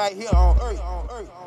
right here on earth. On earth.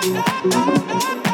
Oh, oh, oh, oh.